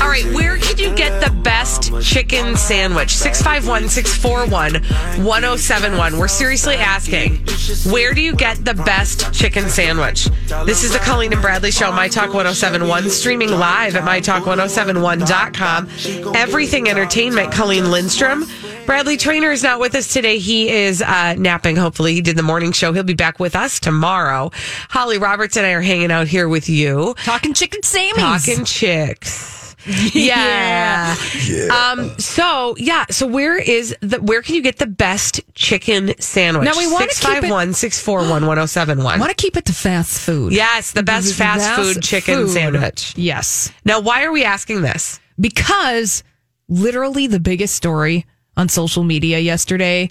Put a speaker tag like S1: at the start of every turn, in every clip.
S1: All right, where can you get the best chicken sandwich? 651 641 1071. We're seriously asking, where do you get the best chicken sandwich? This is the Colleen and Bradley Show, My Talk 1071, streaming live at MyTalk1071.com. Everything Entertainment, Colleen Lindstrom. Bradley Traynor is not with us today. He is uh, napping, hopefully. He did the morning show. He'll be back with us tomorrow. Holly Roberts and I are hanging out here with you.
S2: Talking chicken Sammys.
S1: Talking chicks. Yeah. Um. So yeah. So where is the? Where can you get the best chicken sandwich?
S2: Now, we wanna keep it-
S1: 651 641 1071.
S2: I want to keep it to fast food.
S1: Yes, the best fast food chicken
S2: food.
S1: sandwich.
S2: Yes.
S1: Now, why are we asking this?
S2: Because literally the biggest story on social media yesterday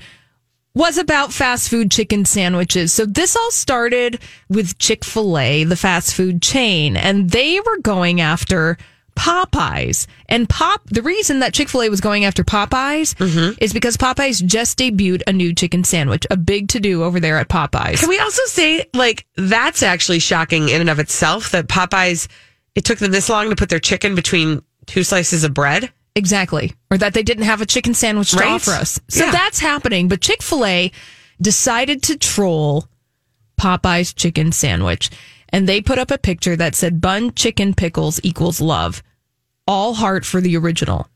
S2: was about fast food chicken sandwiches. So this all started with Chick fil A, the fast food chain, and they were going after Popeyes. And Pop, the reason that Chick fil A was going after Popeyes mm-hmm. is because Popeyes just debuted a new chicken sandwich, a big to do over there at Popeyes.
S1: Can we also say, like, that's actually shocking in and of itself that Popeyes, it took them this long to put their chicken between two slices of bread?
S2: Exactly. Or that they didn't have a chicken sandwich to
S1: Right.
S2: offer us. So
S1: Yeah.
S2: that's happening. But Chick fil A decided to troll Popeye's chicken sandwich. And they put up a picture that said bun, chicken, pickles equals love. All heart for the original.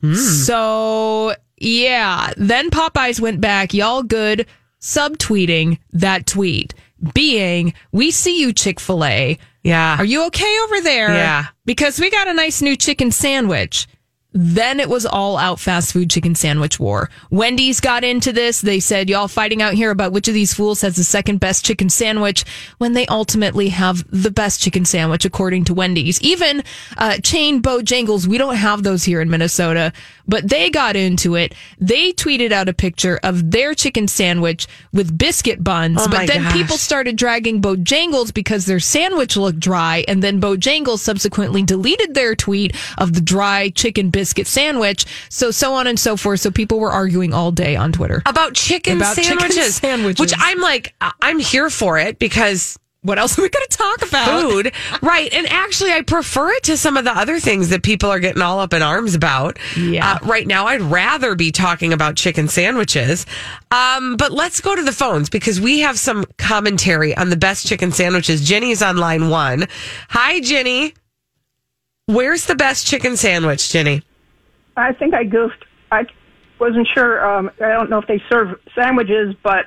S2: Hmm. So, yeah. Then Popeyes went back, y'all good, subtweeting that tweet, being, We see you, Chick fil A.
S1: Yeah.
S2: Are you okay over there?
S1: Yeah.
S2: Because we got a nice new chicken sandwich. Then it was all out fast food chicken sandwich war. Wendy's got into this. They said, y'all fighting out here about which of these fools has the second best chicken sandwich when they ultimately have the best chicken sandwich, according to Wendy's. Even uh, chain Bojangles, we don't have those here in Minnesota, but they got into it. They tweeted out a picture of their chicken sandwich with biscuit buns,
S1: Oh
S2: but then
S1: gosh.
S2: people started dragging Bojangles because their sandwich looked dry, and then Bojangles subsequently deleted their tweet of the dry chicken biscuit sandwich. So so on and so forth. So people were arguing all day on Twitter.
S1: About chicken
S2: About chicken
S1: sandwiches.
S2: sandwiches.
S1: Which I'm like, I- I'm here for it because
S2: What else are we going to talk about?
S1: food. right. And actually, I prefer it to some of the other things that people are getting all up in arms about.
S2: Yeah.
S1: Uh, right now, I'd rather be talking about chicken sandwiches. Um, but let's go to the phones because we have some commentary on the best chicken sandwiches. Jenny's on line one. Hi, Jenny. Where's the best chicken sandwich, Jenny?
S3: I think I goofed. I wasn't sure. Um, I don't know if they serve sandwiches, but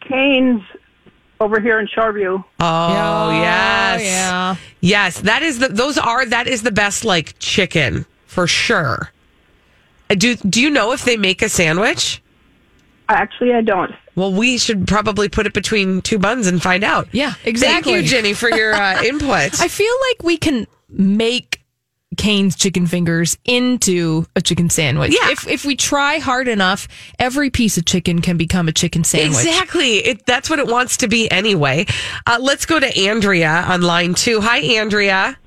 S3: Cane's over here in Shoreview.
S1: Oh, yes.
S2: yeah.
S1: Yes, that is the those are that is the best like chicken for sure. Uh, Do do you know if they make a sandwich?
S3: Actually, I don't.
S1: Well, we should probably put it between two buns and find out.
S2: Yeah, exactly.
S1: Thank you, Jenny, for your uh, input.
S2: I feel like we can make Cane's chicken fingers into a chicken sandwich.
S1: Yeah.
S2: If if we try hard enough, every piece of chicken can become a chicken sandwich.
S1: Exactly. It, that's what it wants to be anyway. Uh, let's go to Andrea on line two. Hi, Andrea.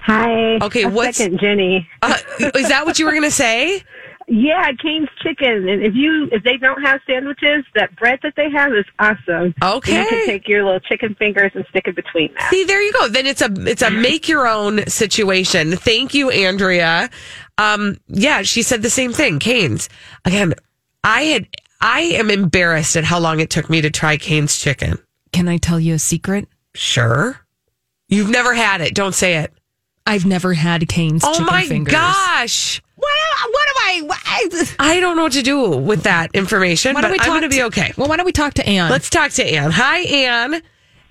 S4: Hi.
S1: Okay, what's-
S4: second, Jenny?
S1: Uh, is that what you were going to say?
S4: Yeah, Cane's Chicken. And if you if they don't have sandwiches, that bread that they have is awesome.
S1: Okay.
S4: You can take your little chicken fingers and stick it between that.
S1: See, there you go. Then it's a it's a make your own situation. Thank you, Andrea. Um, yeah, she said the same thing. Canes. Again, I had I am embarrassed at how long it took me to try Cane's chicken.
S2: Can I tell you a secret?
S1: Sure. You've never had it. Don't say it.
S2: I've never had Cane's
S1: Oh
S2: chicken
S1: my
S2: fingers.
S1: gosh.
S2: What, what am I? What,
S1: I don't know what to do with that information,
S2: why
S1: but
S2: don't we
S1: I'm going to be okay.
S2: Well, why don't we talk to Anne?
S1: Let's talk to Anne. Hi, Anne.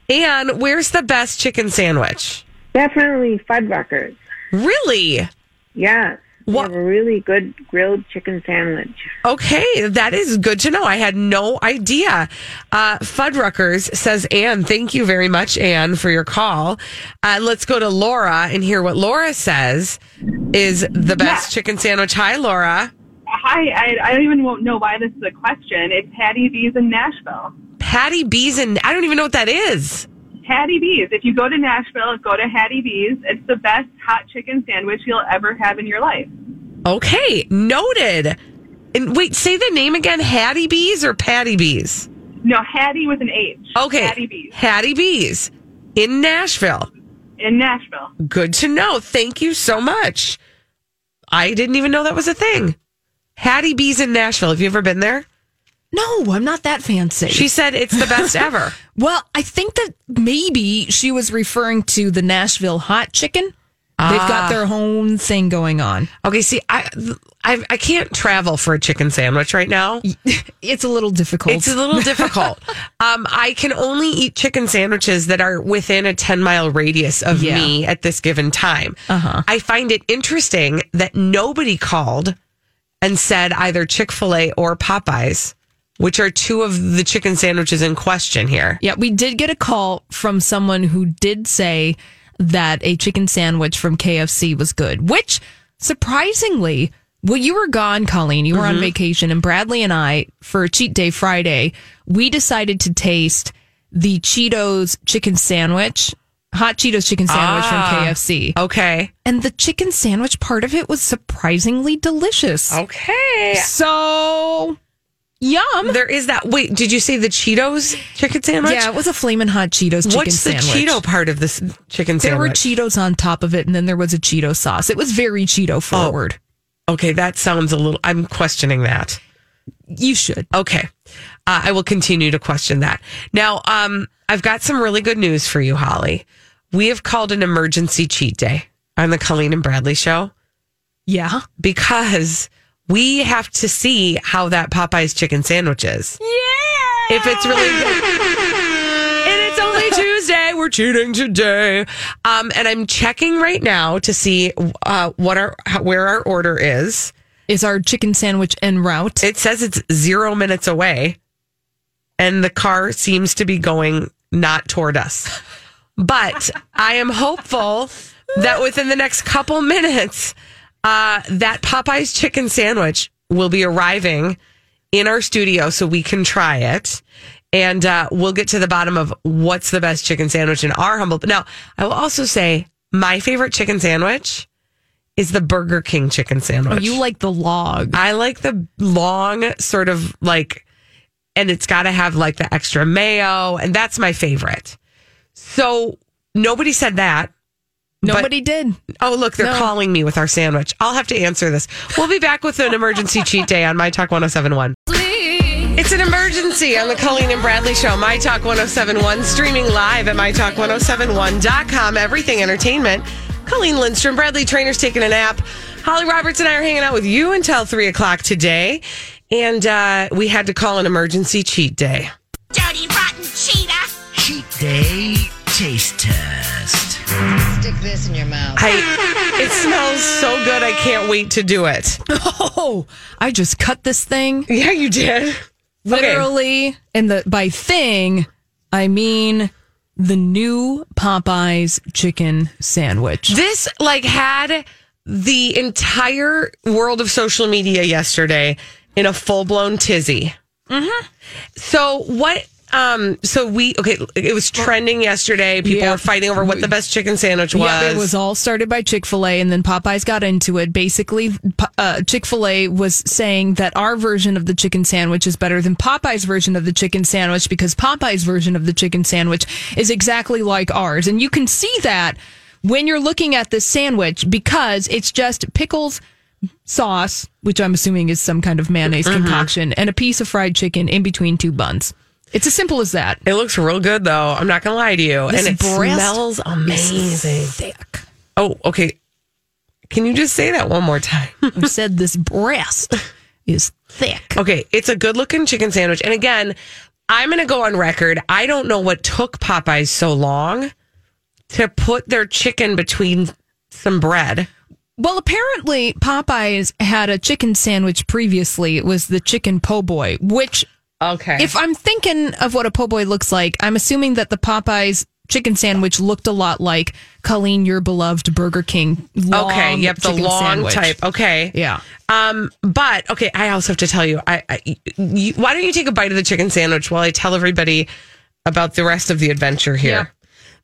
S1: Anne, where's the best chicken sandwich?
S4: Definitely Fuddruckers.
S1: Really?
S4: Yes. They
S1: What-
S4: have a really good grilled chicken sandwich.
S1: Okay, that is good to know. I had no idea. Uh, Fuddruckers says, Anne, thank you very much, Anne, for your call. Uh, let's go to Laura and hear what Laura says is the best chicken sandwich. Hi, Laura.
S5: Hi, I, I don't even know why this is a question. It's Hattie B's in Nashville.
S1: Patty B's and I don't even know what that is.
S5: Hattie B's. If you go to Nashville, go to Hattie B's. It's the best hot chicken sandwich you'll ever have in your life.
S1: Okay, noted. And wait, say the name again. Hattie B's or Patty B's?
S5: No, Hattie with an H.
S1: Okay,
S5: Hattie B's
S1: Hattie B's in Nashville.
S5: in Nashville.
S1: Good to know. Thank you so much. I didn't even know that was a thing. Hattie B's in Nashville. Have you ever been there?
S2: No, I'm not that fancy.
S1: She said it's the best ever.
S2: well, I think that maybe she was referring to the Nashville hot chicken. They've
S1: Ah.
S2: got their own thing going on.
S1: Okay, see, I, I I can't travel for a chicken sandwich right now.
S2: It's a little difficult.
S1: It's a little difficult. um, I can only eat chicken sandwiches that are within a 10 mile radius of
S2: Yeah.
S1: me at this given time.
S2: Uh-huh.
S1: I find it interesting that nobody called and said either Chick fil A or Popeyes, which are two of the chicken sandwiches in question here.
S2: Yeah, we did get a call from someone who did say that a chicken sandwich from KFC was good, which surprisingly, well, you were gone, Colleen. You were on vacation, and Bradley and I, for a cheat day Friday, we decided to taste the Cheetos chicken sandwich, hot Cheetos chicken sandwich
S1: Ah.
S2: from KFC.
S1: Okay.
S2: And the chicken sandwich part of it was surprisingly delicious.
S1: Okay.
S2: So, yum.
S1: There is that. Wait, did you say the Cheetos chicken sandwich?
S2: Yeah, it was a flaming hot Cheetos chicken
S1: What's the
S2: sandwich.
S1: Cheeto part of this chicken sandwich?
S2: There were? Cheetos on top of it, and then there was a Cheeto sauce. It was very Cheeto forward.
S1: okay, that sounds a little. I'm questioning that.
S2: You should.
S1: Okay. Uh, I will continue to question that. Now, um, I've got some really good news for you, Holly. We have called an emergency cheat day on the Colleen and Bradley show
S2: Yeah.
S1: because we have to see how that Popeye's chicken sandwich is.
S2: Yeah.
S1: If it's really good. And it's only Tuesday. We're cheating today. Um, and I'm checking right now to see uh, what our where our order is.
S2: Is our chicken sandwich en route?
S1: It says it's zero minutes away, and the car seems to be going not toward us. But I am hopeful that within the next couple minutes, uh, that Popeye's chicken sandwich will be arriving in our studio so we can try it. And uh, we'll get to the bottom of what's the best chicken sandwich in our humble. Now, I will also say my favorite chicken sandwich is the Burger King chicken sandwich.
S2: oh, you like the log.
S1: I like the long sort of like, and it's got to have like the extra mayo, and that's my favorite. So nobody said that.
S2: Nobody did.
S1: Oh, look, they're
S2: No.
S1: calling me with our sandwich. I'll have to answer this. We'll be back with an emergency cheat day on My Talk 1071. It's an emergency on the Colleen and Bradley Show, My Talk 1071, streaming live at MyTalk1071.com. Everything entertainment. Colleen Lindstrom, Bradley Traynor's taking a nap. Holly Roberts and I are hanging out with you until 3 o'clock today. And uh, we had to call an emergency cheat day.
S6: Dirty rotten cheetah.
S7: Cheat Day Taste Test.
S8: Stick this in your mouth.
S1: I, it smells so good, I can't wait to do it.
S2: Oh, I just cut this thing
S1: Yeah, you did. Okay.
S2: literally, and the by thing I mean the new Popeyes chicken sandwich.
S1: This like had the entire world of social media yesterday in a full blown tizzy. Mm-hmm. So what? Um. So we okay. It was trending yesterday. People
S2: Yeah.
S1: were fighting over what the best chicken sandwich was.
S2: Yeah, it was all started by Chick fil A, and then Popeyes got into it. Basically, uh, Chick fil A was saying that our version of the chicken sandwich is better than Popeye's version of the chicken sandwich because Popeye's version of the chicken sandwich is exactly like ours. And you can see that when you're looking at this sandwich because it's just pickles, sauce, which I'm assuming is some kind of mayonnaise
S1: Mm-hmm.
S2: concoction, and a piece of fried chicken in between two buns. It's as simple as that.
S1: It looks real good though. I'm not gonna lie to you,
S2: This
S1: and it smells amazing.
S2: Thick.
S1: Oh, okay. Can you just say that one more time?
S2: I said this breast is thick.
S1: Okay, it's a good looking chicken sandwich. And again, I'm going to go on record. I don't know what took Popeyes so long to put their chicken between some bread.
S2: Well, apparently Popeyes had a chicken sandwich previously. It was the chicken po' boy, which
S1: Okay.
S2: if I'm thinking of what a po' boy looks like, I'm assuming that the Popeyes chicken sandwich looked a lot like Colleen, your beloved Burger King. Long
S1: okay, yep, the long
S2: sandwich.
S1: type. Okay.
S2: Yeah.
S1: Um, but okay, I also have to tell you, I, I you, why don't you take a bite of the chicken sandwich while I tell everybody about the rest of the adventure here?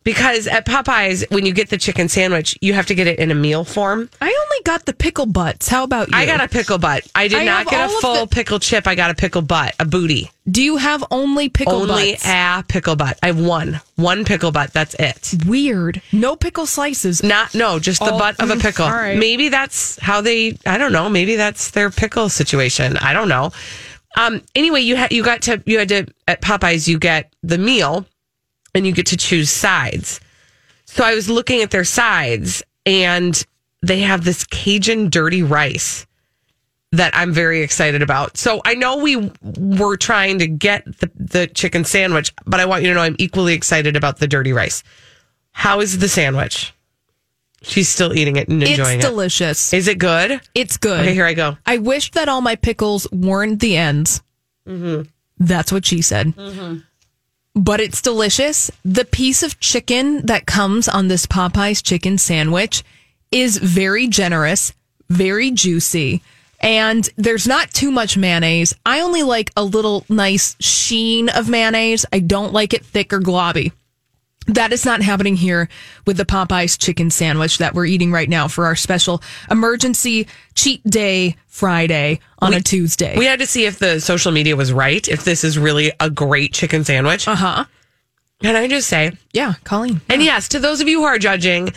S1: Because at Popeyes, when you get the chicken sandwich, you have to get it in a meal form.
S2: I only got the pickle butts. How about you?
S1: I got a pickle butt. I did
S2: I
S1: not get a full
S2: the-
S1: pickle chip. I got a pickle butt, a booty.
S2: Do you have only pickle
S1: Only
S2: butts?
S1: a pickle butt. I have one, one pickle butt. That's it.
S2: Weird. No pickle slices.
S1: Not no, just the
S2: Oh,
S1: butt of a
S2: mm,
S1: pickle.
S2: all right.
S1: Maybe that's how they. I don't know. Maybe that's their pickle situation. I don't know. Um. Anyway, you had you got to you had to at Popeyes. You get the meal, and you get to choose sides. So I was looking at their sides, and they have this Cajun dirty rice that I'm very excited about. So I know we were trying to get the, the chicken sandwich, but I want you to know I'm equally excited about the dirty rice. How is the sandwich? She's still eating it and enjoying
S2: it's
S1: it.
S2: delicious.
S1: Is it good?
S2: It's good.
S1: Okay, here I go.
S2: I wish that all my pickles weren't the ends.
S1: Mm-hmm.
S2: That's what she said. But it's delicious. The piece of chicken that comes on this Popeyes chicken sandwich is very generous, very juicy, and there's not too much mayonnaise. I only like a little nice sheen of mayonnaise. I don't like it thick or globby. That is not happening here with the Popeyes chicken sandwich that we're eating right now for our special emergency cheat day Friday on a Tuesday.
S1: We had to see if the social media was right, if this is really a great chicken sandwich.
S2: uh huh.
S1: Can I just say,
S2: Yeah, Colleen.
S1: and yes, to those of you who are judging,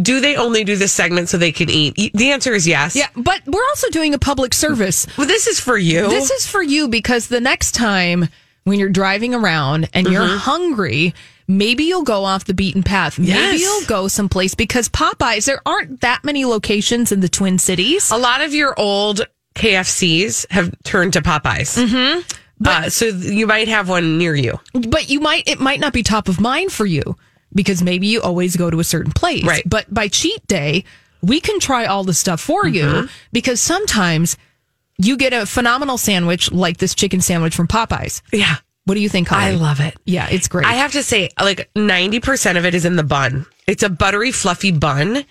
S1: do they only do this segment so they can eat? The answer is yes.
S2: Yeah, but we're also doing a public service.
S1: Well, this is for you.
S2: This is for you because the next time when you're driving around and you're
S1: Mm-hmm.
S2: hungry, maybe you'll go off the beaten path. Maybe
S1: Yes.
S2: you'll go someplace because Popeyes, there aren't that many locations in the Twin Cities.
S1: a lot of your old KFCs have turned to Popeyes. Mm-hmm. uh, so you might have one near you.
S2: but you might it might not be top of mind for you because maybe you always go to a certain place
S1: Right.
S2: but by cheat day we can try all the stuff for
S1: Mm-hmm.
S2: you because sometimes you get a phenomenal sandwich like this chicken sandwich from popeyes
S1: Yeah.
S2: What do you think Holly?
S1: I love it.
S2: yeah it's great
S1: I have to say, like 90% of it is in the bun. It's a buttery, fluffy bun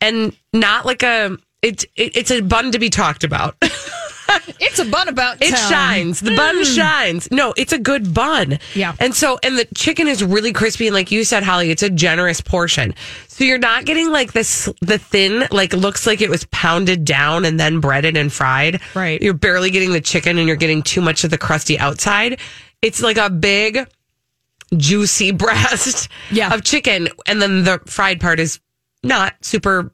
S1: and not like a, it, it, it's a bun to be talked about.
S2: it's a bun about
S1: It shines. The bun mm. shines. No, it's a good bun.
S2: Yeah.
S1: And so, and the chicken is really crispy. And like you said, Holly, it's a generous portion. So you're not getting like this, the thin, like looks like it was pounded down and then breaded and fried.
S2: Right.
S1: You're barely getting the chicken and you're getting too much of the crusty outside. It's like a big, juicy breast
S2: Yeah.
S1: of chicken. And then the fried part is not super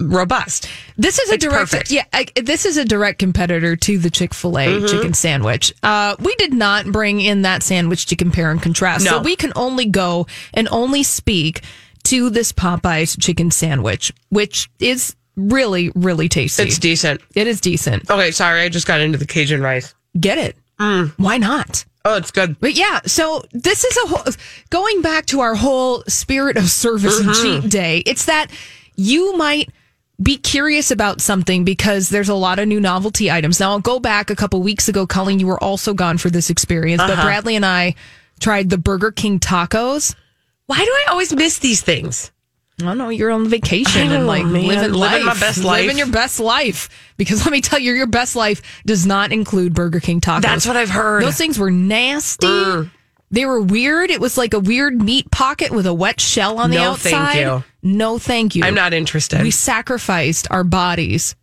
S1: robust.
S2: This is a
S1: It's
S2: direct,
S1: perfect.
S2: yeah. I, this is a direct competitor to the Chick Fil A
S1: Mm-hmm.
S2: chicken sandwich. Uh, we did not bring in that sandwich to compare and contrast, so we can only go and only speak to this Popeyes chicken sandwich, which is really, really tasty.
S1: It's decent.
S2: it is decent.
S1: Okay. Sorry. I just got into the Cajun rice.
S2: Get it?
S1: Mm.
S2: Why not?
S1: Oh, it's good.
S2: But yeah, so this is a whole, going back to our whole spirit of service
S1: Mm-hmm.
S2: cheat day. It's that you might be curious about something because there's a lot of new novelty items. Now I'll go back a couple weeks ago, Colleen, you were also gone for this experience,
S1: Uh-huh.
S2: but Bradley and I tried the Burger King tacos.
S1: Why do I always miss these things?
S2: I don't know, you're on vacation and
S1: know,
S2: like
S1: man.
S2: living
S1: Living my
S2: life.
S1: best life.
S2: Living your best life. Because let me tell you, your best life does not include Burger King tacos.
S1: That's what I've heard.
S2: Those things were nasty.
S1: Mm.
S2: They were weird. It was like a weird meat pocket with a wet shell on the outside.
S1: No, thank you.
S2: No, thank you.
S1: I'm not interested.
S2: We sacrificed our bodies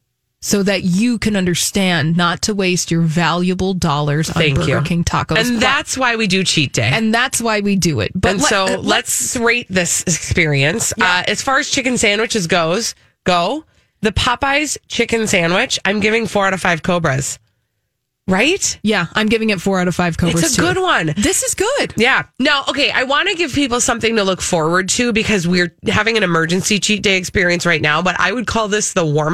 S2: so that you can understand not to waste your valuable dollars
S1: Thank
S2: on Burger
S1: you.
S2: King tacos.
S1: and that's why we do cheat day.
S2: and that's why we do it. But
S1: And
S2: let-
S1: so
S2: uh,
S1: let's rate this experience. Uh, as far as chicken sandwiches goes, go the Popeyes chicken sandwich. I'm giving four out of five cobras. right?
S2: Yeah, I'm giving it four out of five cobras.
S1: It's a
S2: too.
S1: good one.
S2: This is good.
S1: Yeah. No, okay. I want to give people something to look forward to because we're having an emergency cheat day experience right now, but I would call this the warm.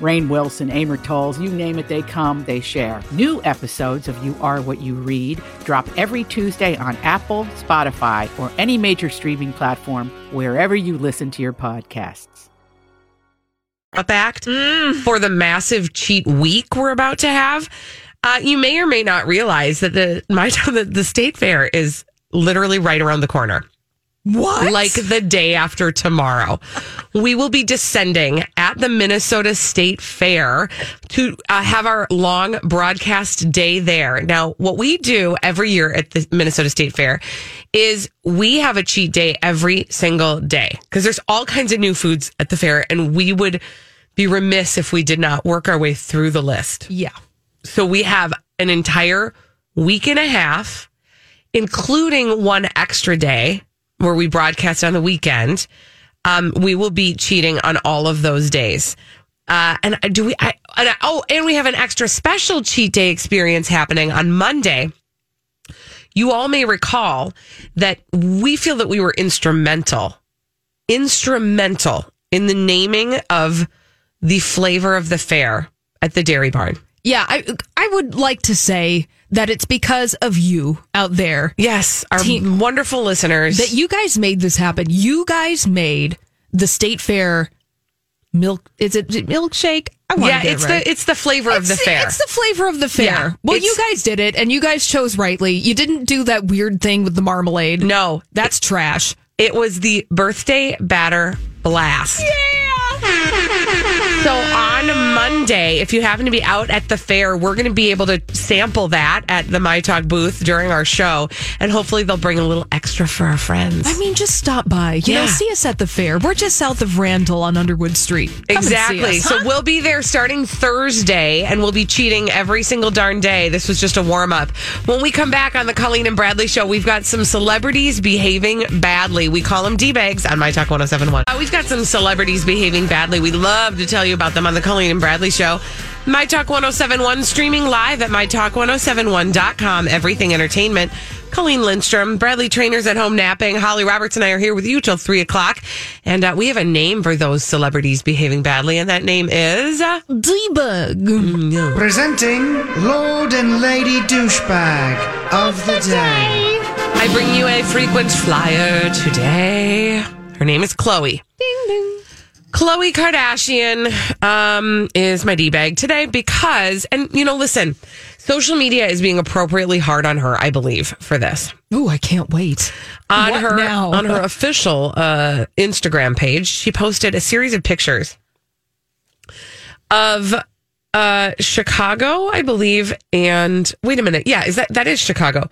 S9: Rainn Wilson, Amor Towles, you name it, they come, they share. New episodes of You Are What You Read drop every Tuesday on Apple, Spotify, or any major streaming platform wherever you listen to your podcasts.
S1: up act for the massive cheat week we're about to have. Uh, you may or may not realize that the my the, the state fair is literally right around the corner.
S2: What?
S1: Like the day after tomorrow. we will be descending at the Minnesota State Fair to uh, have our long broadcast day there. Now, what we do every year at the Minnesota State Fair is we have a cheat day every single day because there's all kinds of new foods at the fair, and we would be remiss if we did not work our way through the list.
S2: Yeah.
S1: So we have an entire week and a half, including one extra day where we broadcast on the weekend. Um, we will be cheating on all of those days. Uh, and do we? I, and I, oh, and we have an extra special cheat day experience happening on Monday. You all may recall that we feel that we were instrumental, instrumental in the naming of the flavor of the fair at the Dairy Barn.
S2: Yeah, I I would like to say that it's because of you out there.
S1: Yes, our
S2: Team-
S1: wonderful listeners.
S2: that you guys made this happen. You guys made the state fair milk. Is it milkshake? I wanna
S1: yeah,
S2: it
S1: it's
S2: right.
S1: the it's the flavor of the
S2: It's
S1: fair.
S2: It's the flavor of the fair.
S1: Yeah,
S2: well, you guys did it, and you guys chose rightly. You didn't do that weird thing with the marmalade.
S1: no,
S2: That's trash.
S1: it was the birthday batter blast. So on Monday, if you happen to be out at the fair, we're going to be able to sample that at the My Talk booth during our show, and hopefully they'll bring a little extra for our friends.
S2: I mean, just stop by. You know, see us at the fair. We're just south of Randall on Underwood Street. Come
S1: Exactly.
S2: us,
S1: So we'll be there starting Thursday and we'll be cheating every single darn day. This was just a warm up. When we come back on the Colleen and Bradley show, we've got some celebrities behaving badly. We call them D bags on My Talk 1071. Uh, we've got some celebrities behaving badly. We love to tell you about them on the Colleen and Bradley show. My Talk 1071 streaming live at mytalk1071.com. Everything entertainment. Colleen Lindstrom, Bradley Traynors at home napping. Holly Roberts and I are here with you till three o'clock. And uh, we have a name for those celebrities behaving badly, and that name is. Debug.
S2: D-Bug.
S7: Presenting Lord and Lady Douchebag of the Day.
S1: I bring you a frequent flyer today. Her name is Khloe.
S2: Ding, ding.
S1: Khloe Kardashian um, is my D bag today because, and you know, listen, social media is being appropriately hard on her, I believe, for this.
S2: Ooh, I can't wait.
S1: On
S2: What
S1: her
S2: now?
S1: on her official uh, Instagram page, she posted a series of pictures of uh, Chicago, I believe, and wait a minute, yeah, is that that is Chicago?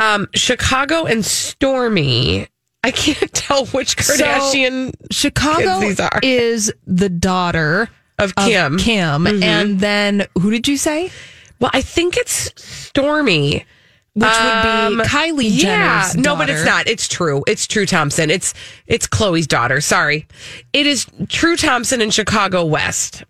S1: Um, Chicago and Stormi. I can't tell which Kardashian
S2: Chicago
S1: kids these are.
S2: is the daughter
S1: of Kim.
S2: Kim,
S1: Mhm.
S2: and then who did you say?
S1: Well, I think it's Stormi.
S2: Which
S1: Um,
S2: would be Kylie
S1: yeah,
S2: Jenner's
S1: no, but it's not. It's True. It's True Thompson. It's it's Khloe's daughter. Sorry, it is True Thompson in Chicago West,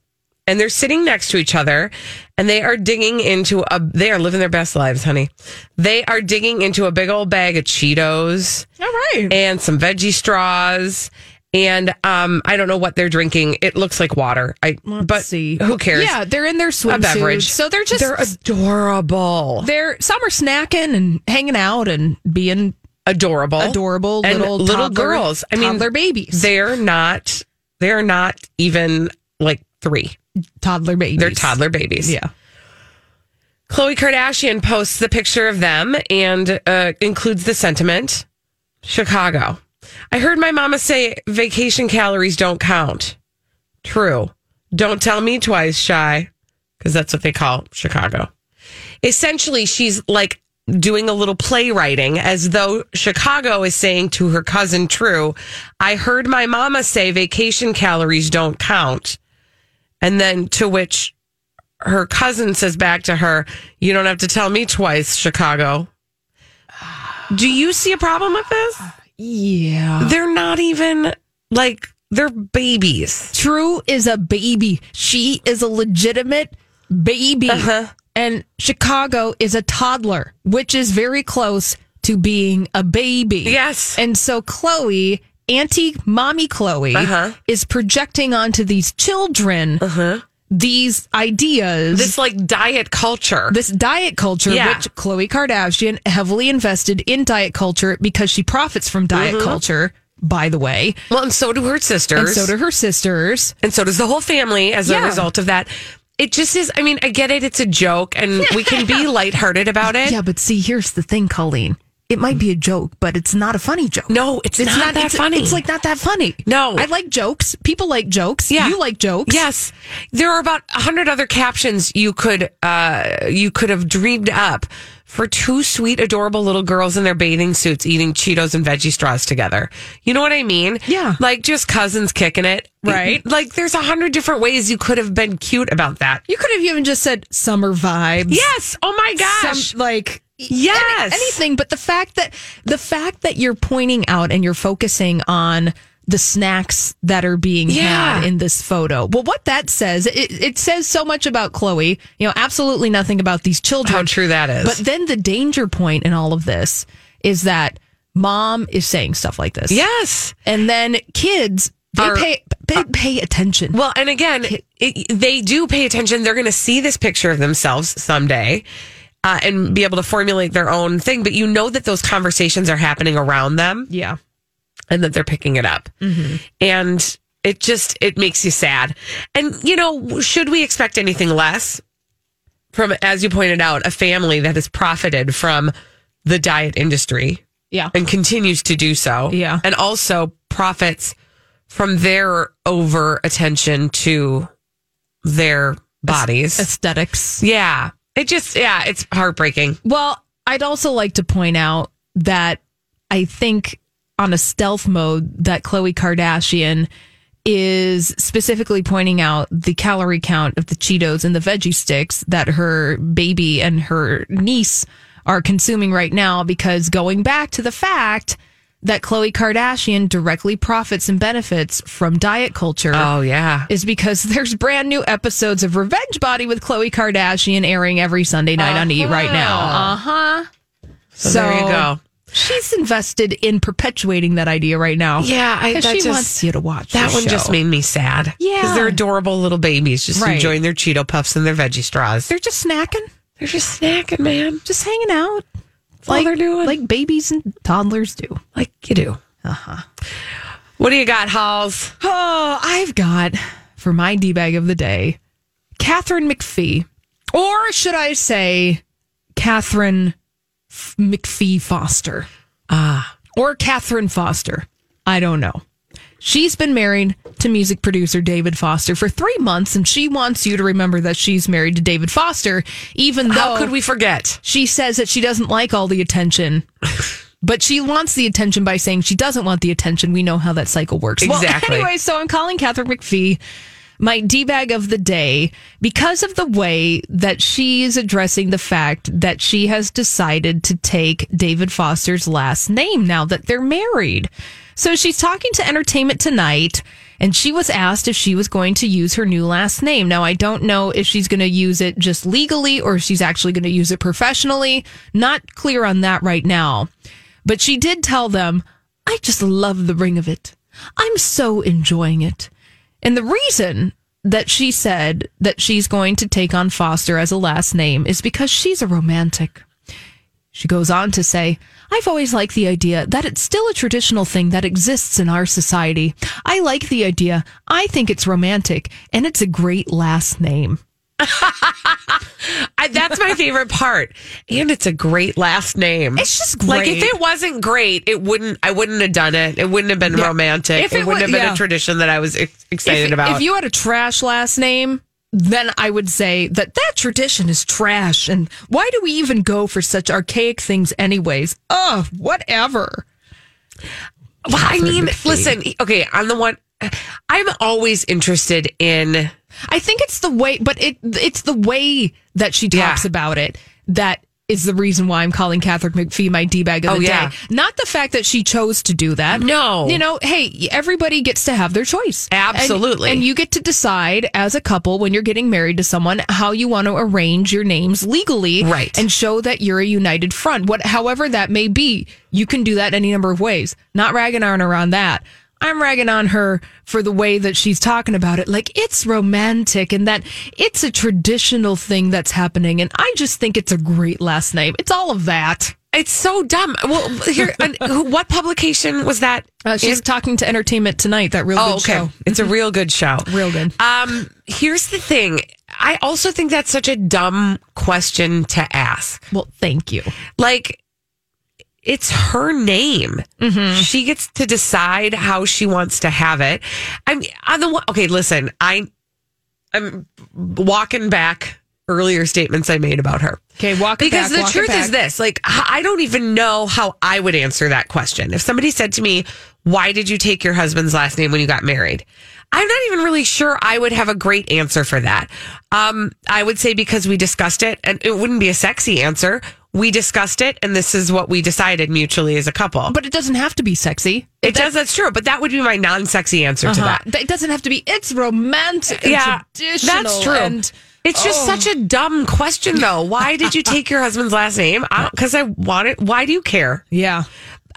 S1: and they're sitting next to each other, and they are digging into a. They are living their best lives, honey. They are digging into a big old bag of Cheetos.
S2: All right.
S1: and some veggie straws. And um, I don't know what they're drinking. It looks like water. I but
S2: see.
S1: who cares?
S2: Yeah, they're in their
S1: a beverage.
S2: swimsuits, so they're just
S1: they're adorable.
S2: they're some are snacking and hanging out and being
S1: adorable,
S2: adorable
S1: and
S2: little
S1: little
S2: toddler-
S1: girls. I mean,
S2: they're babies.
S1: They're not. They're not even like three.
S2: Toddler babies.
S1: They're toddler babies.
S2: Yeah.
S1: Khloe Kardashian posts the picture of them and uh, includes the sentiment Chicago. I heard my mama say vacation calories don't count. True. Don't tell me twice, shy, because that's what they call Chicago. Essentially, she's like doing a little playwriting as though Chicago is saying to her cousin True, I heard my mama say vacation calories don't count. And then to which her cousin says back to her, You don't have to tell me twice, Chicago. Do you see a problem with this?
S2: Yeah.
S1: They're not even like they're babies.
S2: True is a baby. She is a legitimate baby.
S1: Uh-huh.
S2: And Chicago is a toddler, which is very close to being a baby.
S1: Yes.
S2: And so Khloe, Auntie Mommy Khloe,
S1: Uh-huh.
S2: is projecting onto these children these ideas.
S1: This like diet culture.
S2: this diet culture,
S1: Yeah.
S2: which Khloe Kardashian heavily invested in diet culture because she profits from diet
S1: Mm-hmm.
S2: culture, by the way.
S1: well, and so do her sisters.
S2: And so do her sisters.
S1: and so does the whole family as a result of that. It just is. I mean, I get it. It's a joke, and we can be lighthearted about it.
S2: Yeah, but see, here's the thing, Colleen. It might be a joke, but it's not a funny joke.
S1: No, it's, not, that
S2: it's,
S1: funny.
S2: It's like not that funny.
S1: No.
S2: I like jokes. People like jokes.
S1: Yeah.
S2: You like jokes.
S1: Yes, there are about a hundred other captions you could uh, you could have dreamed up for two sweet, adorable little girls in their bathing suits eating Cheetos and veggie straws together. You know what I mean?
S2: Yeah.
S1: like just cousins kicking it,
S2: Right.
S1: Like there's a hundred different ways you could have been cute about that.
S2: You could have even just said summer vibes.
S1: Yes. Oh my gosh.
S2: Some, like
S1: Yes.
S2: any- anything but the fact that the fact that you're pointing out and you're focusing on the snacks that are being
S1: Yeah.
S2: had in this photo. Well, what that says, it, it says so much about Khloe. You know, absolutely nothing about these children.
S1: How true that is.
S2: But then the danger point in all of this is that mom is saying stuff like this.
S1: yes.
S2: And then kids, they
S1: Are-
S2: pay they uh, pay attention.
S1: Well, and again, it, they do pay attention. They're going to see this picture of themselves someday uh, and be able to formulate their own thing. But you know that those conversations are happening around them
S2: yeah.
S1: and that they're picking it up. And it just, it makes you sad. And, you know, should we expect anything less from, as you pointed out, a family that has profited from the diet industry?
S2: Yeah.
S1: and continues to do so.
S2: Yeah.
S1: And also profits from their over attention to their bodies.
S2: Aesthetics.
S1: yeah. It just, yeah, it's heartbreaking.
S2: Well, I'd also like to point out that I think on a stealth mode that Khloe Kardashian is specifically pointing out the calorie count of the Cheetos and the veggie sticks that her baby and her niece are consuming right now because going back to the fact that Khloe Kardashian directly profits and benefits from diet culture
S1: Oh, yeah.
S2: is because there's brand new episodes of Revenge Body with Khloe Kardashian airing every Sunday night on E right now. Uh huh.
S1: So, there you go.
S2: She's invested in perpetuating that idea right now.
S1: Yeah, I,
S2: she
S1: just,
S2: wants you to watch
S1: That one just made me sad.
S2: Yeah.
S1: Because they're adorable little babies just
S2: Right.
S1: enjoying their Cheeto Puffs and their veggie straws.
S2: They're just snacking,
S1: They're just snacking, man.
S2: just hanging out.
S1: All they're doing.
S2: Like babies and toddlers do.
S1: Like you do. Uh huh. What do you got, Halls?
S2: Oh, I've got for my D bag of the day, Katharine McPhee. Or should I say Katharine McPhee Foster?
S1: Ah.
S2: Or Katharine Foster. I don't know. She's been married to music producer David Foster for three months, and she wants you to remember that she's married to David Foster, even though
S1: How could we forget?
S2: she says that she doesn't like all the attention. But she wants the attention by saying she doesn't want the attention. We know how that cycle works.
S1: Exactly.
S2: Well, anyway, so I'm calling Katharine McPhee my D bag of the day because of the way that she is addressing the fact that she has decided to take David Foster's last name now that they're married. So she's talking to Entertainment Tonight and she was asked if she was going to use her new last name. Now, I don't know if she's going to use it just legally or if she's actually going to use it professionally. Not clear on that right now. But she did tell them, I just love the ring of it. I'm so enjoying it. And the reason that she said that she's going to take on Foster as a last name is because she's a romantic. She goes on to say, I've always liked the idea that it's still a traditional thing that exists in our society. I like the idea. I think it's romantic and it's a great last name.
S1: I, that's my favorite part, and it's a great last name.
S2: It's just
S1: like if it wasn't great, it wouldn't. I wouldn't have done it. It wouldn't have been
S2: Yeah.
S1: romantic.
S2: If
S1: It,
S2: it
S1: wouldn't have been
S2: yeah.
S1: a tradition that I was ex- excited
S2: if,
S1: about.
S2: If you had a trash last name, then I would say that that tradition is trash. And why do we even go for such archaic things, anyways? Oh, whatever.
S1: Well, I mean, listen. Okay, on the one, I'm always interested in.
S2: I think it's the way, but it it's the way that she talks
S1: Yeah.
S2: about it that is the reason why I'm calling Katharine McPhee my D bag of
S1: Oh,
S2: the
S1: yeah.
S2: day. Not the fact that she chose to do that.
S1: No.
S2: you know, hey, everybody gets to have their choice. And-
S1: Absolutely.
S2: and, you get to decide as a couple when you're getting married to someone how you want to arrange your names legally,
S1: Right.
S2: And show that you're a united front. What, however that may be, you can do that any number of ways. Not ragging on her on that. I'm ragging on her for the way that she's talking about it. Like it's romantic and that it's a traditional thing that's happening. And I just think it's a great last name. It's all of that.
S1: It's so dumb. Well, here, what publication was that?
S2: Uh, she's
S1: in?
S2: talking to Entertainment Tonight, that real
S1: Oh,
S2: good
S1: okay.
S2: show.
S1: It's a real good show.
S2: Real good.
S1: Um, here's the thing. I also think that's such a dumb question to ask.
S2: Well, thank you.
S1: Like, it's her name. She gets to decide how she wants to have it. I'm on the one. Okay, listen. I I'm walking back earlier statements I made about her.
S2: Okay, walk it
S1: because
S2: back,
S1: the
S2: walk
S1: truth is this: like, I don't even know how I would answer that question. If somebody said to me, "Why did you take your husband's last name when you got married?" I'm not even really sure I would have a great answer for that. Um, I would say because we discussed it, and it wouldn't be a sexy answer. We discussed it, and this is what we decided mutually as a couple.
S2: But it doesn't have to be sexy.
S1: it does. That's true. But that would be my non-sexy answer to
S2: Uh-huh.
S1: that.
S2: It doesn't have to be. It's romantic. And
S1: Yeah,
S2: traditional
S1: that's true.
S2: And
S1: It's just
S2: Oh.
S1: such a dumb question, though. Why did you take your husband's last name? Because I, want it. Why do you care?
S2: yeah,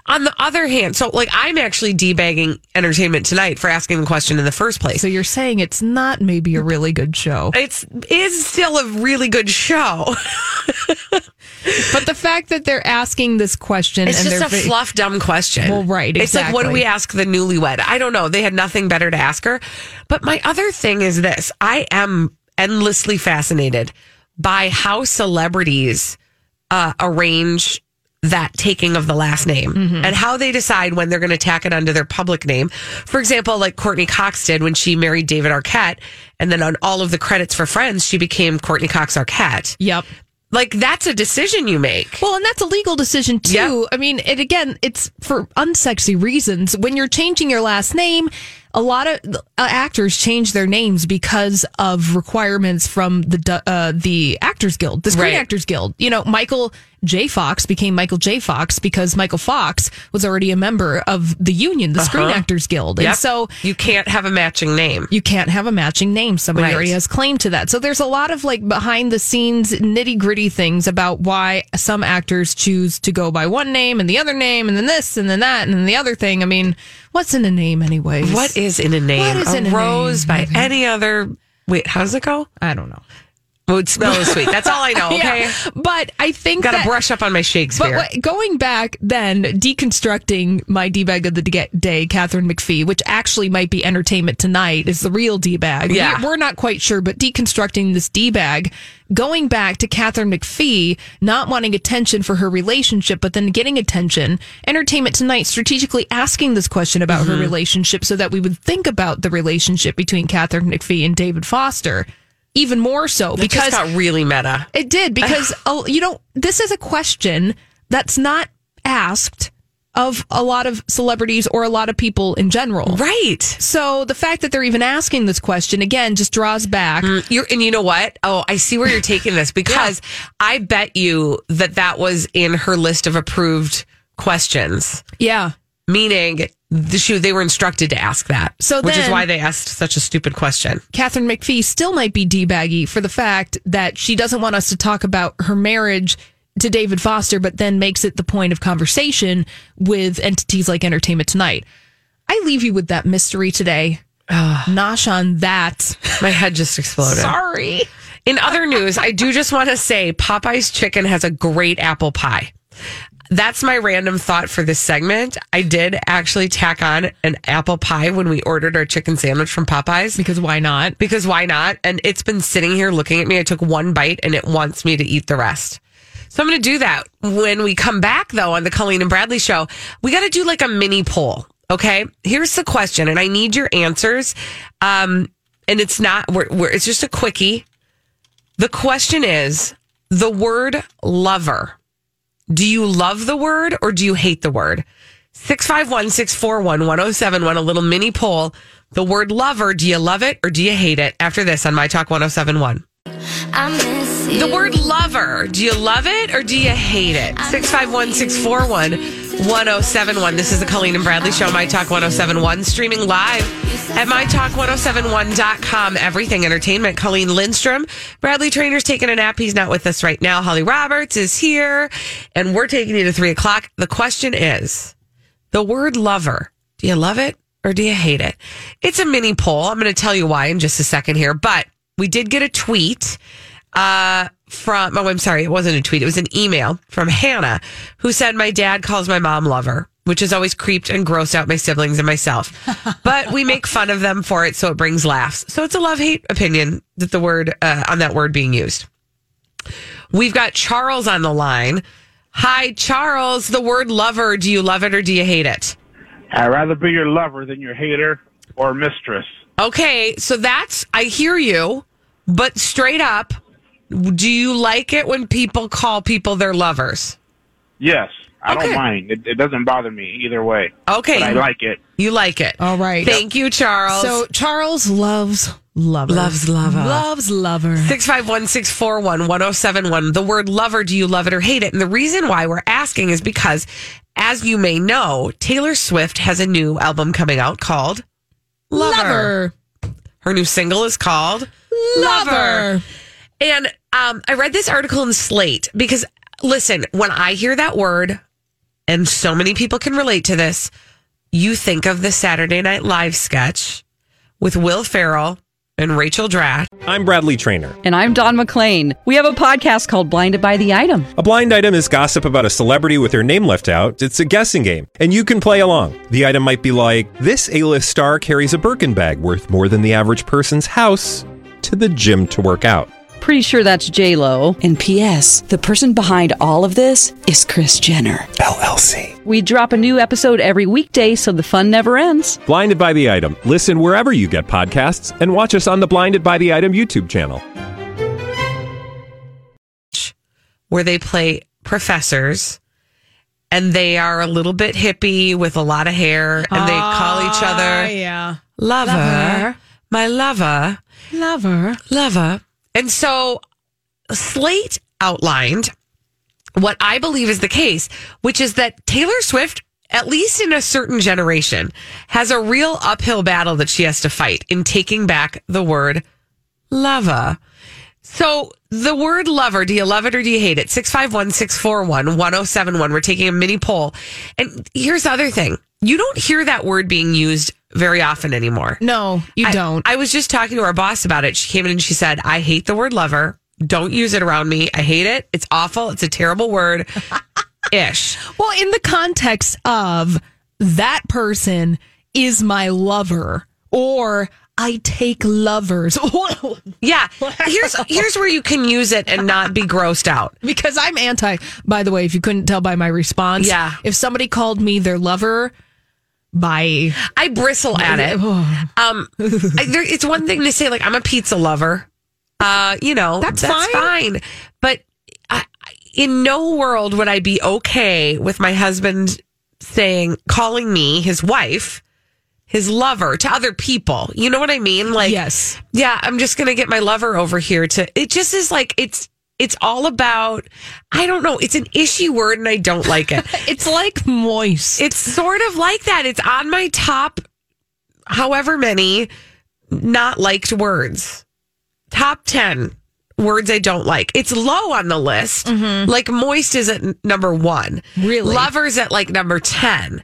S1: On the other hand, so like I'm actually debagging entertainment tonight for asking the question in the first place.
S2: so you're saying it's not maybe a really good show,
S1: It's is still a really good show.
S2: but the fact that they're asking this question
S1: It's
S2: and
S1: just a fluff dumb question.
S2: Well, right,
S1: It's like what do we ask the newlywed? I don't know. They had nothing better to ask her. But my other thing is this: I am endlessly fascinated by how celebrities uh, arrange that taking of the last name
S2: Mm-hmm.
S1: and how they decide when they're going to tack it onto their public name. For example, like Courteney Cox did when she married David Arquette, and then on all of the credits for Friends, she became Courteney Cox Arquette.
S2: Yep.
S1: Like that's a decision you make.
S2: Well, and that's a legal decision too.
S1: Yeah.
S2: I mean, it again, it's for unsexy reasons. When you're changing your last name, a lot of uh, actors change their names because of requirements from the uh, the Actors Guild, the Screen
S1: Right.
S2: Actors Guild. You know, Michael J. Fox became Michael J. Fox because Michael Fox was already a member of the union, the Screen
S1: Uh-huh.
S2: Actors Guild,
S1: Yep.
S2: and so
S1: you can't have a matching name.
S2: you can't have a matching name. Somebody
S1: Right.
S2: already has claim to that. So there's a lot of like behind the scenes nitty gritty things about why some actors choose to go by one name and the other name and then this and then that and then the other thing. I mean, what's in a name anyways?
S1: What is in a name?
S2: What is
S1: a
S2: in a
S1: rose
S2: name?
S1: by any other. Wait, how does it go?
S2: I don't know.
S1: Would smell sweet. That's all I know. Okay,
S2: Yeah, but I think
S1: got to brush up on my
S2: But
S1: Shakespeare.
S2: wait, going back then, deconstructing my D-bag of the day, Katharine McPhee, which actually might be entertainment tonight, is the real D-bag.
S1: Yeah.
S2: We- We're not quite sure, but deconstructing this D-bag, going back to Katharine McPhee, not wanting attention for her relationship, but then getting attention, entertainment tonight strategically asking this question about
S1: Mm-hmm.
S2: her relationship so that we would think about the relationship between Katharine McPhee and David Foster. Even more so
S1: That
S2: because
S1: got really meta.
S2: it did because oh, you don't. This is a question that's not asked of a lot of celebrities or a lot of people in general.
S1: Right.
S2: So the fact that they're even asking this question again just draws back.
S1: Mm, you're, and you know what? Oh, I see where you're taking this because I bet you that that was in her list of approved questions,
S2: Yeah.
S1: Meaning the shoe they were instructed to ask that.
S2: So
S1: which is why they asked such a stupid question.
S2: Katharine McPhee still might be debaggy for the fact that she doesn't want us to talk about her marriage to David Foster, but then makes it the point of conversation with entities like Entertainment Tonight. I leave you with that mystery today. Nosh on that.
S1: My head just exploded.
S2: Sorry.
S1: In other news, I do just want to say Popeye's Chicken has a great apple pie. That's my random thought for this segment. I did actually tack on an apple pie when we ordered our chicken sandwich from Popeyes.
S2: Because why not?
S1: Because why not? And it's been sitting here looking at me. I took one bite and it wants me to eat the rest. So I'm going to do that. When we come back, though, on the Colleen and Bradley show, we got to do like a mini poll. Okay. Here's the question, and I need your answers. Um, and it's not, we're, we're, it's just a quickie. The question is the word lover. Do you love the word or do you hate the word? 651 641 1071, a little mini poll. The word lover, do you love it or do you hate it? After this on My Talk 1071. The word lover, do you love it or do you hate it? 651 641 1071. This is the Colleen and Bradley Show, My Talk 1071, streaming live at MyTalk1071.com. Everything Entertainment. Colleen Lindstrom. Bradley Traynor's taking a nap. He's not with us right now. Holly Roberts is here, and we're taking you to three o'clock. The question is the word lover, do you love it or do you hate it? It's a mini poll. I'm going to tell you why in just a second here, but we did get a tweet uh, from, oh, I'm sorry, it wasn't a tweet. It was an email from Hannah who said, My dad calls my mom lover, which has always creeped and grossed out my siblings and myself. but we make fun of them for it, so it brings laughs. So it's a love hate opinion that the word, uh, on that word being used. We've got Charles on the line. Hi, Charles. The word lover, do you love it or do you hate it?
S10: I'd rather be your lover than your hater or mistress.
S1: Okay, so that's, I hear you, but straight up, do you like it when people call people their lovers?
S10: Yes, I
S1: Okay.
S10: don't mind. It, it doesn't bother me either way.
S1: Okay.
S10: But I like it.
S1: You like it.
S2: All right.
S1: Thank you, Charles.
S2: So Charles loves lover.
S1: Loves lover.
S2: Loves lover.
S1: 651 641 1071. The word lover, do you love it or hate it? And the reason why we're asking is because, as you may know, Taylor Swift has a new album coming out called Lover.
S2: Lover.
S1: Her new single is called
S2: Lover.
S1: And um, I read this article in Slate because, listen, when I hear that word, and so many people can relate to this, you think of the Saturday Night Live sketch with Will Ferrell and Rachel Dratch.
S11: I'm Bradley Traynor.
S12: And I'm Don McClain. We have a podcast called Blinded by the Item.
S11: A blind item is gossip about a celebrity with their name left out. It's a guessing game, and you can play along. The item might be like this: A-list star carries a Birkin bag worth more than the average person's house to the gym to work out.
S12: Pretty sure that's J Lo.
S13: And P.S. The person behind all of this is Kris Jenner
S11: LLC.
S12: We drop a new episode every weekday, so the fun never ends.
S11: Blinded by the item. Listen wherever you get podcasts, and watch us on the Blinded by the Item YouTube channel.
S1: where they play professors and they are a little bit hippie with a lot of hair and they call each
S2: Ah,
S1: other
S2: yeah.
S1: lover,
S2: Lover.
S1: My lover,
S2: Lover.
S1: lover. And so Slate outlined what I believe is the case, which is that Taylor Swift, at least in a certain generation, has a real uphill battle that she has to fight in taking back the word lover. So the word lover, do you love it or do you hate it? 651 641 1071. We're taking a mini poll. And here's the other thing you don't hear that word being used very often anymore.
S2: No, you
S1: I-
S2: don't.
S1: I was just talking to our boss about it. She came in and she said, I hate the word lover. Don't use it around me. I hate it. It's awful. It's a terrible word. Ish.
S2: Well, in the context of that person is my lover or I take lovers.
S1: Yeah. Here's here's where you can use it and not be grossed out.
S2: because I'm anti, by the way, if you couldn't tell by my response.
S1: Yeah.
S2: If somebody called me their lover by
S1: I bristle at it. Um, I, there, it's one thing to say like I'm a pizza lover. Uh, you know
S2: That's
S1: fine.
S2: fine.
S1: But I, I- in no world would I be okay with my husband saying calling me his wife, his lover to other people. You know what I mean? Like
S2: Yes.
S1: yeah, I'm just gonna get my lover over here to. It just is like it's. It's all about, I don't know. It's an ishy word and I don't like it.
S2: It's like moist.
S1: It's sort of like that. It's on my top, however many not liked words. Top 10 words I don't like. It's low on the list. Mm-hmm. Like moist is at number one.
S2: Really?
S1: Lover's at like number 10.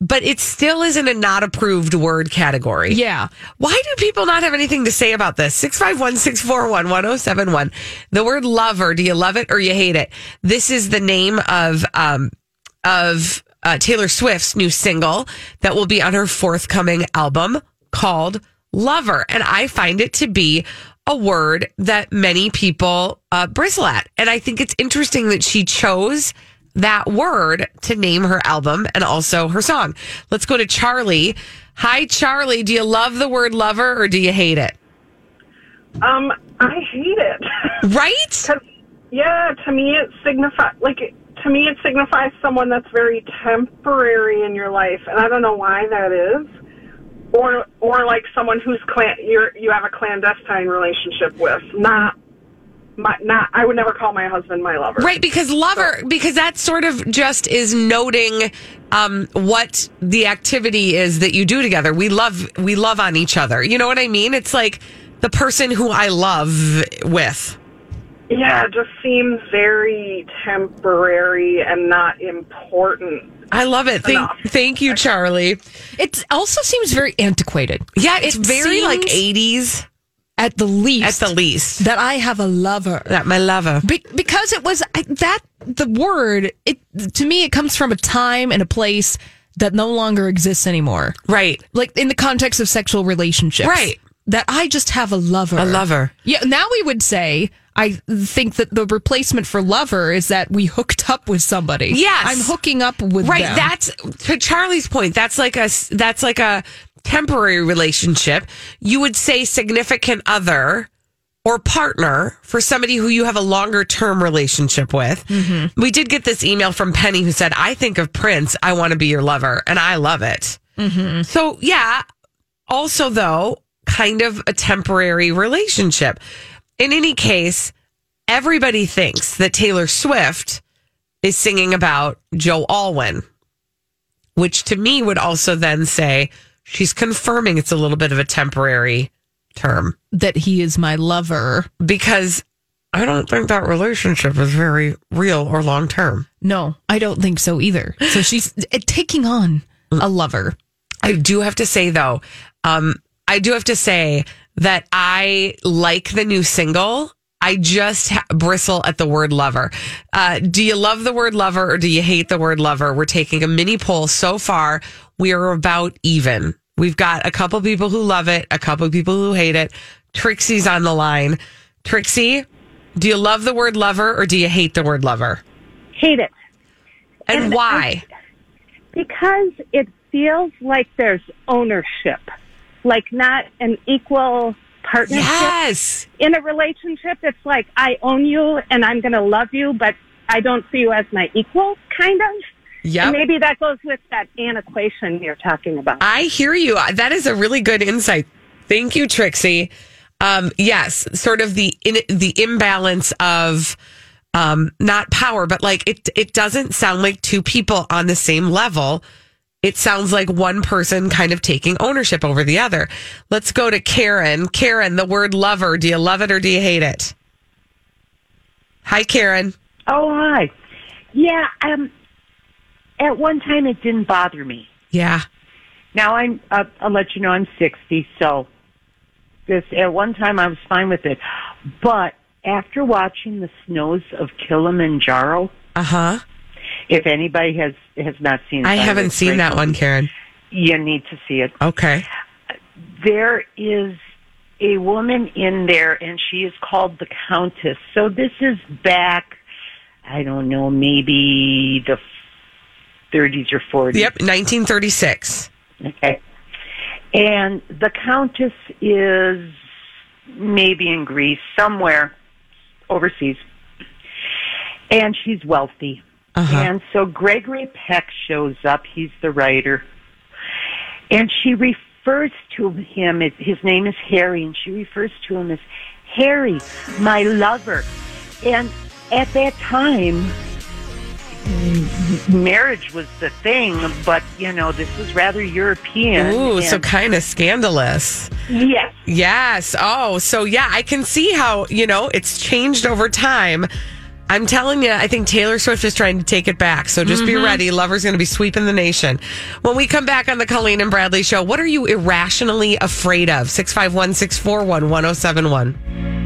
S1: But it still isn't a not approved word category.
S2: yeah.
S1: Why do people not have anything to say about this? 651 641 1071. The word lover, do you love it or you hate it? This is the name of um, of uh, Taylor Swift's new single that will be on her forthcoming album called Lover. And I find it to be a word that many people uh, bristle at. And I think it's interesting that she chose that word to name her album and also her song. Let's go to Charlie. Hi, Charlie. Do you love the word lover or do you hate it?
S3: Um, I hate it.
S1: Right?
S3: yeah, to me it signifies like to me it signifies someone that's very temporary in your life, and I don't know why that is. Or or like someone who's clan you're you have a clandestine relationship with, not my not I would never call my husband my lover.
S1: Right, because lover, because that sort of just is noting um, what the activity is that you do together. We love, we love on each other. You know what I mean? It's like the person who I love with.
S3: Yeah, it just seems very temporary and not important.
S1: I love it. Thank, thank you, Charlie.
S2: It also seems very antiquated.
S1: Yeah, it's
S2: It
S1: very like eighties
S2: At the least.
S1: at the least.
S2: that I have a lover.
S1: That my lover.
S2: Be- because it was I, that the word it to me it comes from a time and a place that no longer exists anymore.
S1: Right.
S2: Like in the context of sexual relationships.
S1: Right.
S2: That I just have a lover.
S1: A lover.
S2: Yeah, now we would say I think that the replacement for lover is that we hooked up with somebody.
S1: Yes.
S2: I'm hooking up with
S1: right
S2: them.
S1: that's to charlie's point that's like a that's like a temporary relationship you would say significant other or partner for somebody who you have a longer term relationship with
S2: Mm-hmm.
S1: we did get this email from penny who said i think of prince i want to be your lover and i love it
S2: Mm-hmm.
S1: so yeah also though kind of a temporary relationship in any case everybody thinks that taylor swift is singing about Joe Alwyn, which to me would also then say she's confirming it's a little bit of a temporary term
S2: that he is my lover.
S1: because I don't think that relationship is very real or long term.
S2: No, I don't think so either. So she's uh, taking on a lover.
S1: I do have to say though, um, I do have to say that I like the new single. I just ha- bristle at the word lover. Uh, do you love the word lover or do you hate the word lover? We're taking a mini poll. So far, we are about even. We've got a couple people who love it, a couple people who hate it. Trixie's on the line. Trixie, do you love the word lover or do you hate the word lover?
S4: Hate it.
S1: And,
S4: And
S1: why?
S4: because it feels like there's ownership, like not an equal partnership.
S1: yes.
S4: In a relationship, it's like I own you and I'm going to love you, but I don't see you as my equal, kind of.
S1: Yep.
S4: And maybe that goes with that antiquation you're talking about.
S1: I hear you. That is a really good insight. Thank you, Trixie. Um, yes, sort of the in, the imbalance of um, not power, but like it it doesn't sound like two people on the same level. It sounds like one person kind of taking ownership over the other. Let's go to Karen. Karen, the word lover. Do you love it or do you hate it? Hi, Karen.
S14: Oh, hi. Yeah, um, at one time it didn't bother me.
S1: Yeah.
S14: Now I'm, uh, I'll let you know I'm 60, so this, at one time I was fine with it. But after watching the snows of Kilimanjaro,
S1: Uh huh.
S14: if anybody has, has not seen it,
S1: I
S14: by the way,
S1: haven't seen
S14: great
S1: that one. Karen.
S14: You need to see it.
S1: Okay.
S14: There is a woman in there and she is called the Countess. So this is back, I don't know, maybe the 30s or 40s.
S1: Yep, 1936.
S14: Okay. And the Countess is maybe in Greece, somewhere overseas. And she's wealthy.
S1: Uh-huh.
S14: And so Gregory Peck shows up. He's the writer. And she refers to him, as- his name is Harry, and she refers to him as Harry, my lover. And at that time, marriage was the thing, but you know, this was rather European.
S1: Ooh, so kind of scandalous.
S14: yes.
S1: Yes. Oh, so yeah, I can see how, you know, it's changed over time. I'm telling you, I think Taylor Swift is trying to take it back. So just be
S2: Mhm.
S1: ready. Lover's going to be sweeping the nation. When we come back on the Colleen and Bradley show, what are you irrationally afraid of? 651 641 1071.